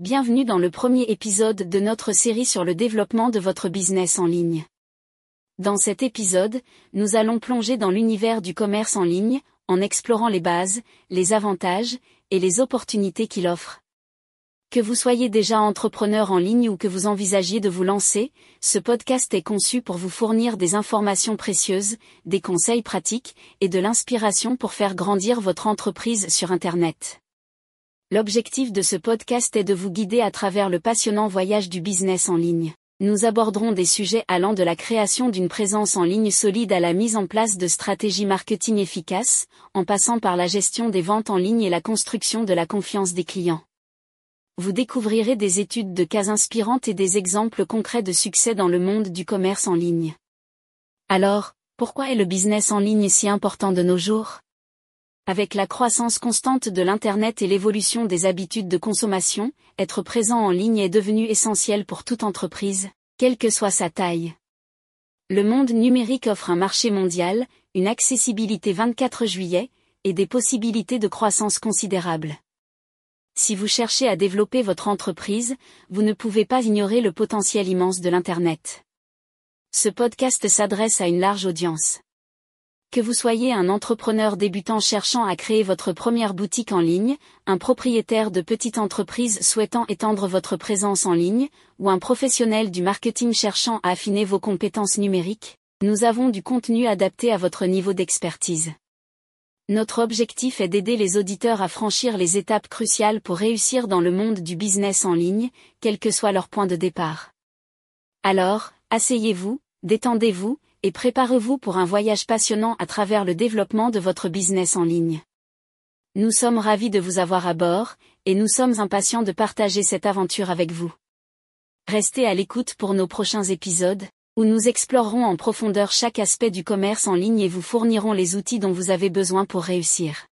Bienvenue dans le premier épisode de notre série sur le développement de votre business en ligne. Dans cet épisode, nous allons plonger dans l'univers du commerce en ligne, en explorant les bases, les avantages, et les opportunités qu'il offre. Que vous soyez déjà entrepreneur en ligne ou que vous envisagiez de vous lancer, ce podcast est conçu pour vous fournir des informations précieuses, des conseils pratiques, et de l'inspiration pour faire grandir votre entreprise sur Internet. L'objectif de ce podcast est de vous guider à travers le passionnant voyage du business en ligne. Nous aborderons des sujets allant de la création d'une présence en ligne solide à la mise en place de stratégies marketing efficaces, en passant par la gestion des ventes en ligne et la construction de la confiance des clients. Vous découvrirez des études de cas inspirantes et des exemples concrets de succès dans le monde du commerce en ligne. Alors, pourquoi est le business en ligne si important de nos jours? Avec la croissance constante de l'Internet et l'évolution des habitudes de consommation, être présent en ligne est devenu essentiel pour toute entreprise, quelle que soit sa taille. Le monde numérique offre un marché mondial, une accessibilité 24 juillet, et des possibilités de croissance considérables. Si vous cherchez à développer votre entreprise, vous ne pouvez pas ignorer le potentiel immense de l'Internet. Ce podcast s'adresse à une large audience. Que vous soyez un entrepreneur débutant cherchant à créer votre première boutique en ligne, un propriétaire de petite entreprise souhaitant étendre votre présence en ligne, ou un professionnel du marketing cherchant à affiner vos compétences numériques, nous avons du contenu adapté à votre niveau d'expertise. Notre objectif est d'aider les auditeurs à franchir les étapes cruciales pour réussir dans le monde du business en ligne, quel que soit leur point de départ. Alors, asseyez-vous, détendez-vous, et préparez-vous pour un voyage passionnant à travers le développement de votre business en ligne. Nous sommes ravis de vous avoir à bord, et nous sommes impatients de partager cette aventure avec vous. Restez à l'écoute pour nos prochains épisodes, où nous explorerons en profondeur chaque aspect du commerce en ligne et vous fournirons les outils dont vous avez besoin pour réussir.